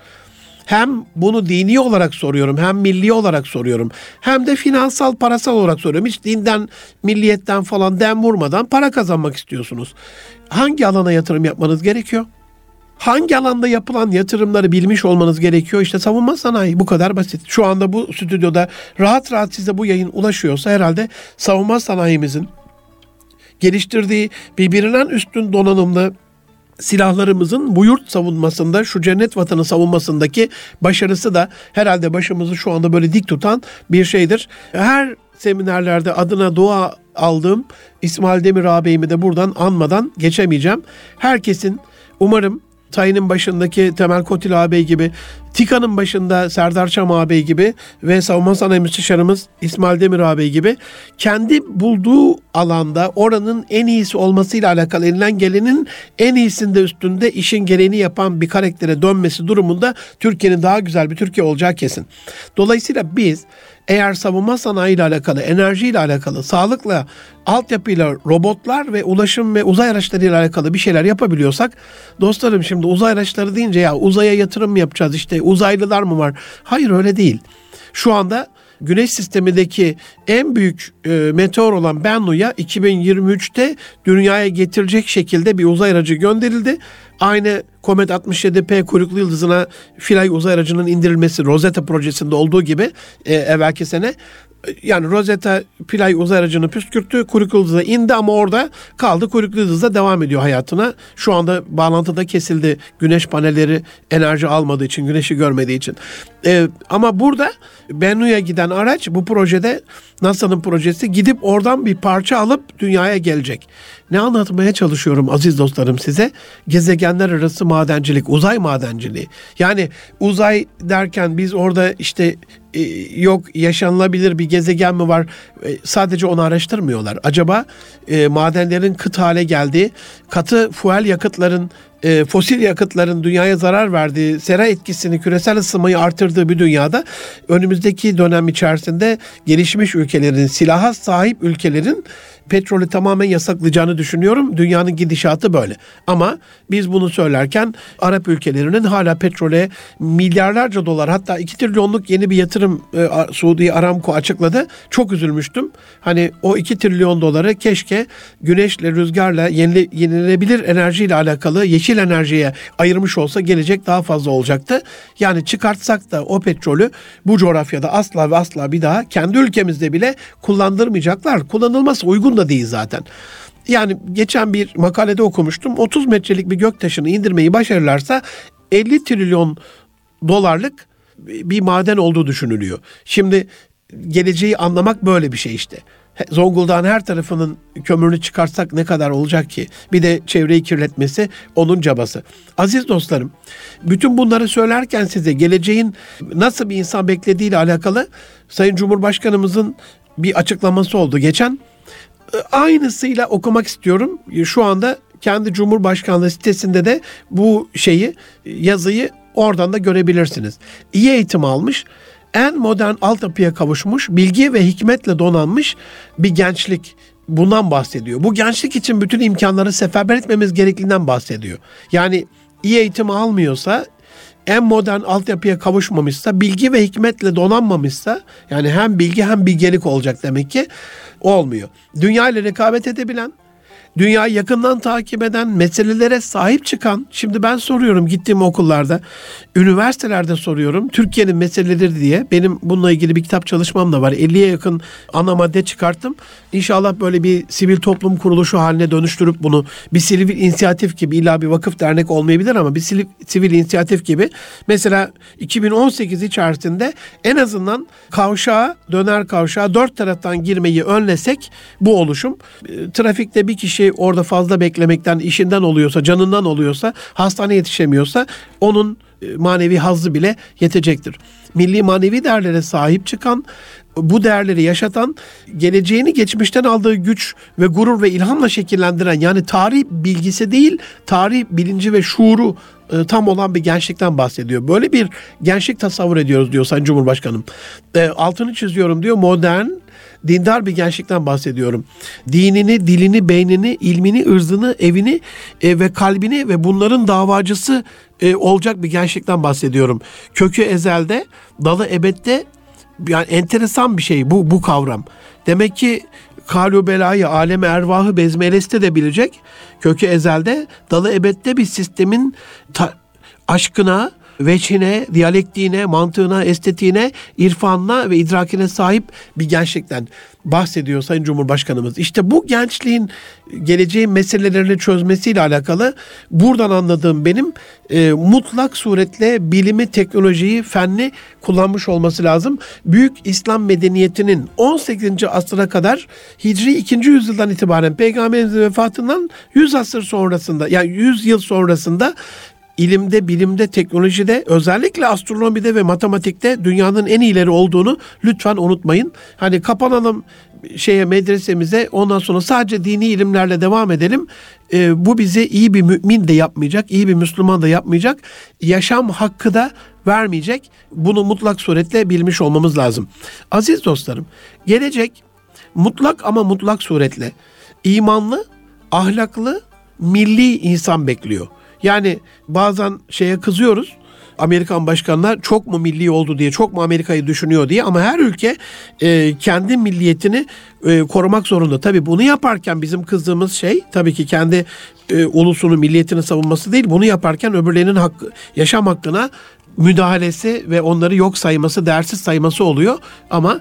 hem bunu dini olarak soruyorum hem milli olarak soruyorum hem de finansal parasal olarak soruyorum. Hiç dinden milliyetten falan dem vurmadan para kazanmak istiyorsunuz. Hangi alana yatırım yapmanız gerekiyor? Hangi alanda yapılan yatırımları bilmiş olmanız gerekiyor? İşte savunma sanayi bu kadar basit. Şu anda bu stüdyoda rahat rahat size bu yayın ulaşıyorsa herhalde savunma sanayimizin geliştirdiği birbirinden üstün donanımlı silahlarımızın bu yurt savunmasında, şu cennet vatanı savunmasındaki başarısı da herhalde başımızı şu anda böyle dik tutan bir şeydir. Her seminerlerde adına dua aldığım İsmail Demir ağabeyimi de buradan anmadan geçemeyeceğim. Herkesin umarım Tayin'in başındaki Temel Kotil ağabey gibi, TİKA'nın başında Serdar Çam ağabey gibi ve savunma sanayi müsteşarımız İsmail Demir ağabey gibi kendi bulduğu alanda oranın en iyisi olmasıyla alakalı elinden gelenin en iyisinde üstünde işin gereğini yapan bir karaktere dönmesi durumunda Türkiye'nin daha güzel bir Türkiye olacağı kesin. Dolayısıyla biz eğer savunma sanayi ile alakalı, enerji ile alakalı, sağlıkla, altyapıyla, robotlar ve ulaşım ve uzay araçları ile alakalı bir şeyler yapabiliyorsak dostlarım şimdi uzay araçları deyince ya uzaya yatırım mı yapacağız işte uzaylılar mı var? Hayır öyle değil. Şu anda Güneş sistemindeki en büyük e, meteor olan Bennu'ya 2023'te dünyaya getirecek şekilde bir uzay aracı gönderildi. Aynı Comet 67P kuyruklu yıldızına Philae uzay aracının indirilmesi Rosetta projesinde olduğu gibi e, evvelki sene yani Rosetta Philae uzay aracını püskürttü. Kuyruklu yıldıza indi ama orada kaldı. Kuyruklu yıldızda devam ediyor hayatına. Şu anda bağlantıda kesildi. Güneş panelleri enerji almadığı için, güneşi görmediği için. Ee, ama burada Bennu'ya giden araç bu projede NASA'nın projesi gidip oradan bir parça alıp dünyaya gelecek. Ne anlatmaya çalışıyorum aziz dostlarım size? Gezegenler arası madencilik, uzay madenciliği. Yani uzay derken biz orada işte e, yok yaşanılabilir bir gezegen mi var? E, sadece onu araştırmıyorlar. Acaba e, madenlerin kıt hale geldiği, katı fuel yakıtların fosil yakıtların dünyaya zarar verdiği, sera etkisini, küresel ısınmayı artırdığı bir dünyada önümüzdeki dönem içerisinde gelişmiş ülkelerin, silaha sahip ülkelerin petrolü tamamen yasaklayacağını düşünüyorum. Dünyanın gidişatı böyle. Ama biz bunu söylerken Arap ülkelerinin hala petrole milyarlarca dolar hatta 2 trilyonluk yeni bir yatırım e, Suudi Aramco açıkladı. Çok üzülmüştüm. Hani o 2 trilyon doları keşke güneşle, rüzgarla, yenile, yenilenebilir enerjiyle alakalı yeşil enerjiye ayırmış olsa gelecek daha fazla olacaktı. Yani çıkartsak da o petrolü bu coğrafyada asla ve asla bir daha kendi ülkemizde bile kullandırmayacaklar. Kullanılması uygun da değil zaten. Yani geçen bir makalede okumuştum. 30 metrelik bir göktaşını indirmeyi başarırlarsa 50 trilyon dolarlık bir maden olduğu düşünülüyor. Şimdi geleceği anlamak böyle bir şey işte. Zonguldak'ın her tarafının kömürünü çıkarsak ne kadar olacak ki? Bir de çevreyi kirletmesi onun cabası. Aziz dostlarım, bütün bunları söylerken size geleceğin nasıl bir insan beklediğiyle alakalı Sayın Cumhurbaşkanımızın bir açıklaması oldu geçen. Aynısıyla okumak istiyorum. Şu anda kendi Cumhurbaşkanlığı sitesinde de bu şeyi yazıyı oradan da görebilirsiniz. İyi eğitim almış en modern altyapıya kavuşmuş, bilgi ve hikmetle donanmış bir gençlik bundan bahsediyor. Bu gençlik için bütün imkanları seferber etmemiz gerektiğinden bahsediyor. Yani iyi eğitim almıyorsa, en modern altyapıya kavuşmamışsa, bilgi ve hikmetle donanmamışsa, yani hem bilgi hem bilgelik olacak demek ki olmuyor. Dünya ile rekabet edebilen, dünyayı yakından takip eden, meselelere sahip çıkan, şimdi ben soruyorum gittiğim okullarda, üniversitelerde soruyorum, Türkiye'nin meseleleri diye. Benim bununla ilgili bir kitap çalışmam da var. 50'ye yakın ana madde çıkarttım. İnşallah böyle bir sivil toplum kuruluşu haline dönüştürüp bunu bir sivil inisiyatif gibi illa bir vakıf dernek olmayabilir ama bir sivil, sivil inisiyatif gibi mesela 2018 içerisinde en azından kavşağa, döner kavşağa dört taraftan girmeyi önlesek bu oluşum. E, trafikte bir kişi orada fazla beklemekten, işinden oluyorsa, canından oluyorsa, hastane yetişemiyorsa onun manevi hazzı bile yetecektir. Milli manevi değerlere sahip çıkan, bu değerleri yaşatan, geleceğini geçmişten aldığı güç ve gurur ve ilhamla şekillendiren yani tarih bilgisi değil, tarih bilinci ve şuuru e, tam olan bir gençlikten bahsediyor. Böyle bir gençlik tasavvur ediyoruz diyor Sayın Cumhurbaşkanım. E, altını çiziyorum diyor modern, dindar bir gençlikten bahsediyorum. Dinini, dilini, beynini, ilmini, ırzını, evini e, ve kalbini ve bunların davacısı e, olacak bir gençlikten bahsediyorum. Kökü ezelde, dalı ebette yani enteresan bir şey bu bu kavram. Demek ki kalu belayı, aleme ervahı bezmeleste de bilecek. Kökü ezelde, dalı ebette bir sistemin ta, aşkına, veçine, diyalektiğine, mantığına, estetiğine, irfanına ve idrakine sahip bir gençlikten bahsediyor Sayın Cumhurbaşkanımız. İşte bu gençliğin geleceğin meselelerini çözmesiyle alakalı buradan anladığım benim e, mutlak suretle bilimi, teknolojiyi, fenni kullanmış olması lazım. Büyük İslam medeniyetinin 18. asıra kadar Hicri 2. yüzyıldan itibaren Peygamberimizin vefatından 100 asır sonrasında yani 100 yıl sonrasında ilimde, bilimde, teknolojide, özellikle astronomide ve matematikte dünyanın en iyileri olduğunu lütfen unutmayın. Hani kapanalım şeye medresemize ondan sonra sadece dini ilimlerle devam edelim. E, bu bize iyi bir mümin de yapmayacak, iyi bir Müslüman da yapmayacak. Yaşam hakkı da vermeyecek. Bunu mutlak suretle bilmiş olmamız lazım. Aziz dostlarım, gelecek mutlak ama mutlak suretle imanlı, ahlaklı, milli insan bekliyor. Yani bazen şeye kızıyoruz. Amerikan başkanlar çok mu milli oldu diye, çok mu Amerika'yı düşünüyor diye ama her ülke e, kendi milliyetini e, korumak zorunda. Tabii bunu yaparken bizim kızdığımız şey tabii ki kendi e, ulusunu, milliyetini savunması değil. Bunu yaparken öbürlerinin hakkı, yaşam hakkına müdahalesi ve onları yok sayması, değersiz sayması oluyor. Ama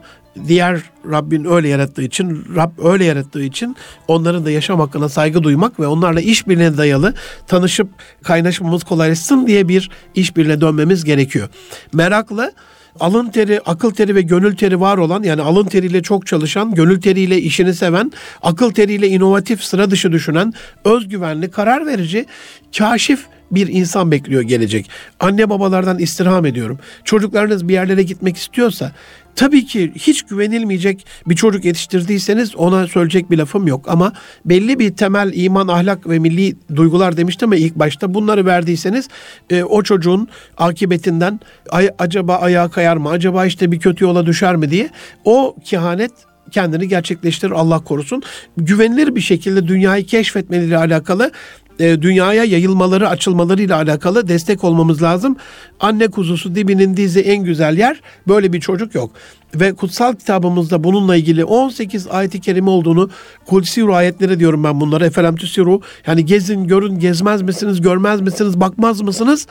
diğer Rabbin öyle yarattığı için, Rab öyle yarattığı için onların da yaşam hakkına saygı duymak ve onlarla işbirliğine dayalı tanışıp kaynaşmamız kolaylaşsın diye bir işbirliğine dönmemiz gerekiyor. Meraklı alın teri, akıl teri ve gönül teri var olan yani alın teriyle çok çalışan, gönül teriyle işini seven, akıl teriyle inovatif, sıra dışı düşünen, özgüvenli, karar verici, kaşif bir insan bekliyor gelecek. Anne babalardan istirham ediyorum. Çocuklarınız bir yerlere gitmek istiyorsa Tabii ki hiç güvenilmeyecek bir çocuk yetiştirdiyseniz ona söyleyecek bir lafım yok ama belli bir temel iman, ahlak ve milli duygular demiştim ama ilk başta bunları verdiyseniz e, o çocuğun akıbetinden acaba ayağa kayar mı, acaba işte bir kötü yola düşer mi diye o kehanet kendini gerçekleştirir Allah korusun. Güvenilir bir şekilde dünyayı keşfetmeleriyle alakalı e, dünyaya yayılmaları, açılmaları ile alakalı destek olmamız lazım. Anne kuzusu dibinin dizi en güzel yer. Böyle bir çocuk yok. Ve kutsal kitabımızda bununla ilgili 18 ayet-i kerime olduğunu Kudsi ayetleri diyorum ben bunlara. Efelem tüsiru. Yani gezin, görün, gezmez misiniz, görmez misiniz, bakmaz mısınız?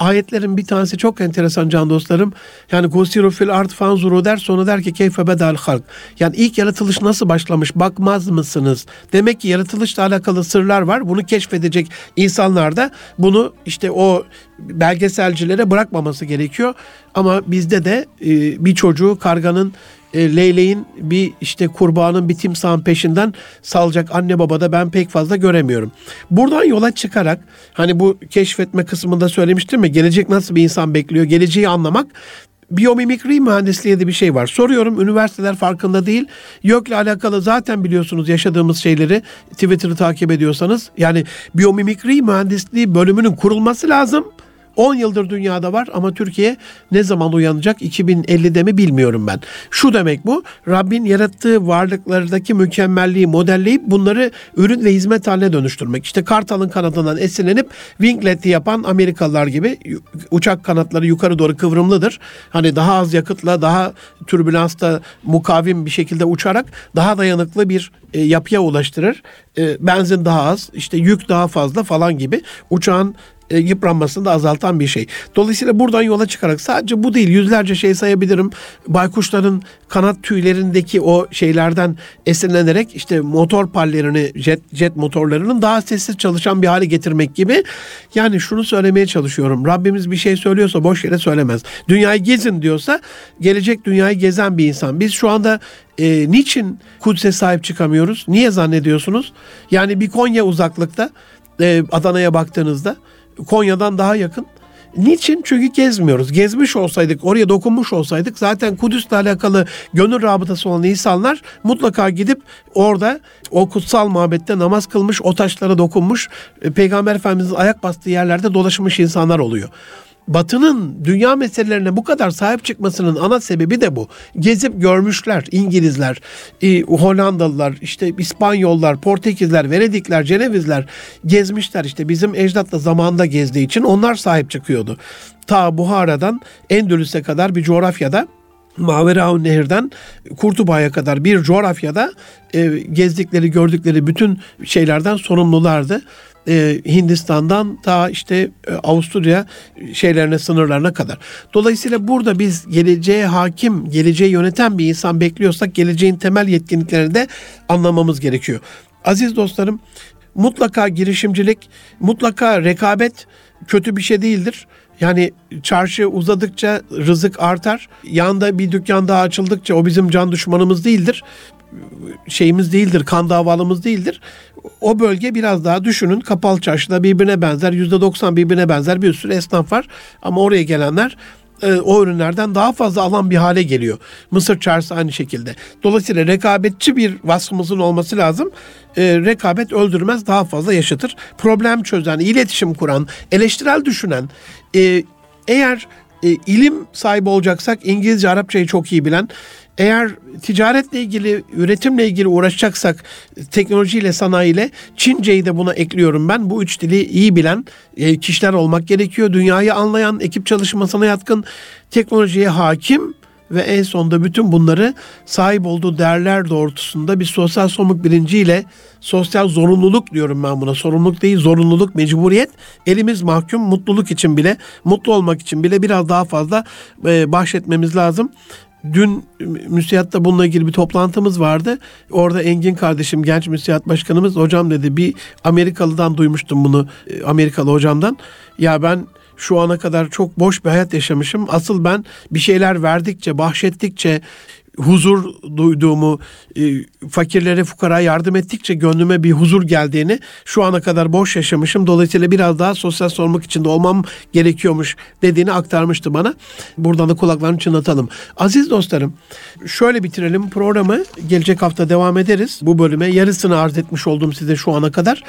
ayetlerin bir tanesi çok enteresan can dostlarım. Yani kusiru fil art fanzuru der sonra der ki keyfe bedel halk. Yani ilk yaratılış nasıl başlamış bakmaz mısınız? Demek ki yaratılışla alakalı sırlar var. Bunu keşfedecek insanlar da bunu işte o belgeselcilere bırakmaması gerekiyor. Ama bizde de e, bir çocuğu karganın e, leyleğin bir işte kurbanın bir timsahın peşinden salacak anne baba da ben pek fazla göremiyorum. Buradan yola çıkarak hani bu keşfetme kısmında söylemiştim mi gelecek nasıl bir insan bekliyor geleceği anlamak biyomimikri mühendisliği de bir şey var. Soruyorum üniversiteler farkında değil. YÖK'le alakalı zaten biliyorsunuz yaşadığımız şeyleri Twitter'ı takip ediyorsanız. Yani biyomimikri mühendisliği bölümünün kurulması lazım. 10 yıldır dünyada var ama Türkiye ne zaman uyanacak 2050'de mi bilmiyorum ben. Şu demek bu Rabbin yarattığı varlıklardaki mükemmelliği modelleyip bunları ürün ve hizmet haline dönüştürmek. İşte Kartal'ın kanadından esinlenip Winglet'i yapan Amerikalılar gibi uçak kanatları yukarı doğru kıvrımlıdır. Hani daha az yakıtla daha türbülansta mukavim bir şekilde uçarak daha dayanıklı bir e, yapıya ulaştırır. E, benzin daha az, işte yük daha fazla falan gibi uçağın e, yıpranmasını da azaltan bir şey. Dolayısıyla buradan yola çıkarak sadece bu değil yüzlerce şey sayabilirim. Baykuşların kanat tüylerindeki o şeylerden esinlenerek işte motor pallerini jet, jet motorlarının daha sessiz çalışan bir hale getirmek gibi. Yani şunu söylemeye çalışıyorum. Rabbimiz bir şey söylüyorsa boş yere söylemez. Dünyayı gezin diyorsa gelecek dünyayı gezen bir insan. Biz şu anda e, niçin Kudüs'e sahip çıkamıyoruz? Niye zannediyorsunuz? Yani bir Konya uzaklıkta e, Adana'ya baktığınızda Konya'dan daha yakın. Niçin? Çünkü gezmiyoruz. Gezmiş olsaydık, oraya dokunmuş olsaydık zaten Kudüs'le alakalı gönül rabıtası olan insanlar mutlaka gidip orada o kutsal muhabbette namaz kılmış, o taşlara dokunmuş, e, Peygamber Efendimiz'in ayak bastığı yerlerde dolaşmış insanlar oluyor. Batı'nın dünya meselelerine bu kadar sahip çıkmasının ana sebebi de bu. Gezip görmüşler İngilizler, e, Hollandalılar, işte İspanyollar, Portekizler, Venedikler, Cenevizler gezmişler. İşte bizim ecdat da zamanında gezdiği için onlar sahip çıkıyordu. Ta Buhara'dan Endülüs'e kadar bir coğrafyada Maveraun Nehir'den Kurtuba'ya kadar bir coğrafyada e, gezdikleri, gördükleri bütün şeylerden sorumlulardı e, Hindistan'dan ta işte e, Avusturya şeylerine sınırlarına kadar. Dolayısıyla burada biz geleceğe hakim, geleceği yöneten bir insan bekliyorsak geleceğin temel yetkinliklerini de anlamamız gerekiyor. Aziz dostlarım mutlaka girişimcilik, mutlaka rekabet kötü bir şey değildir. Yani çarşı uzadıkça rızık artar. Yanda bir dükkan daha açıldıkça o bizim can düşmanımız değildir şeyimiz değildir, kan davalımız değildir. O bölge biraz daha düşünün kapalı çarşıda birbirine benzer, yüzde doksan birbirine benzer bir sürü esnaf var. Ama oraya gelenler e, o ürünlerden daha fazla alan bir hale geliyor. Mısır çarşısı aynı şekilde. Dolayısıyla rekabetçi bir vasfımızın olması lazım. E, rekabet öldürmez, daha fazla yaşatır. Problem çözen, iletişim kuran, eleştirel düşünen, e, eğer e, ilim sahibi olacaksak İngilizce, Arapçayı çok iyi bilen, eğer ticaretle ilgili, üretimle ilgili uğraşacaksak teknolojiyle, sanayiyle Çince'yi de buna ekliyorum ben. Bu üç dili iyi bilen e, kişiler olmak gerekiyor. Dünyayı anlayan, ekip çalışmasına yatkın, teknolojiye hakim ve en sonunda bütün bunları sahip olduğu değerler doğrultusunda bir sosyal sorumluluk bilinciyle sosyal zorunluluk diyorum ben buna. Sorumluluk değil zorunluluk, mecburiyet. Elimiz mahkum mutluluk için bile, mutlu olmak için bile biraz daha fazla e, bahşetmemiz lazım. Dün müsiyatta bununla ilgili bir toplantımız vardı. Orada Engin kardeşim genç müsiyat başkanımız hocam dedi bir Amerikalı'dan duymuştum bunu e, Amerikalı hocamdan. Ya ben şu ana kadar çok boş bir hayat yaşamışım. Asıl ben bir şeyler verdikçe, bahşettikçe, huzur duyduğumu, e, fakirlere, fukara yardım ettikçe gönlüme bir huzur geldiğini, şu ana kadar boş yaşamışım. Dolayısıyla biraz daha sosyal sormak içinde olmam gerekiyormuş dediğini aktarmıştı bana. Buradan da kulaklarını çınlatalım. Aziz dostlarım, şöyle bitirelim programı. Gelecek hafta devam ederiz. Bu bölüme yarısını arz etmiş oldum size şu ana kadar.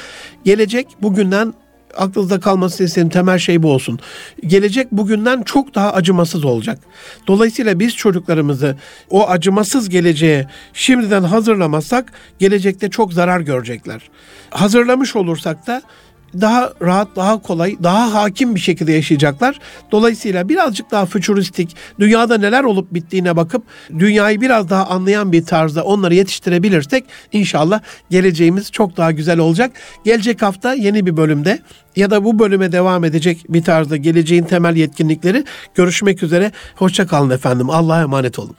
Gelecek bugünden aklınızda kalması istediğim temel şey bu olsun. Gelecek bugünden çok daha acımasız olacak. Dolayısıyla biz çocuklarımızı o acımasız geleceğe şimdiden hazırlamazsak gelecekte çok zarar görecekler. Hazırlamış olursak da daha rahat, daha kolay, daha hakim bir şekilde yaşayacaklar. Dolayısıyla birazcık daha fütüristik, dünyada neler olup bittiğine bakıp dünyayı biraz daha anlayan bir tarzda onları yetiştirebilirsek inşallah geleceğimiz çok daha güzel olacak. Gelecek hafta yeni bir bölümde ya da bu bölüme devam edecek bir tarzda geleceğin temel yetkinlikleri görüşmek üzere. Hoşça kalın efendim. Allah'a emanet olun.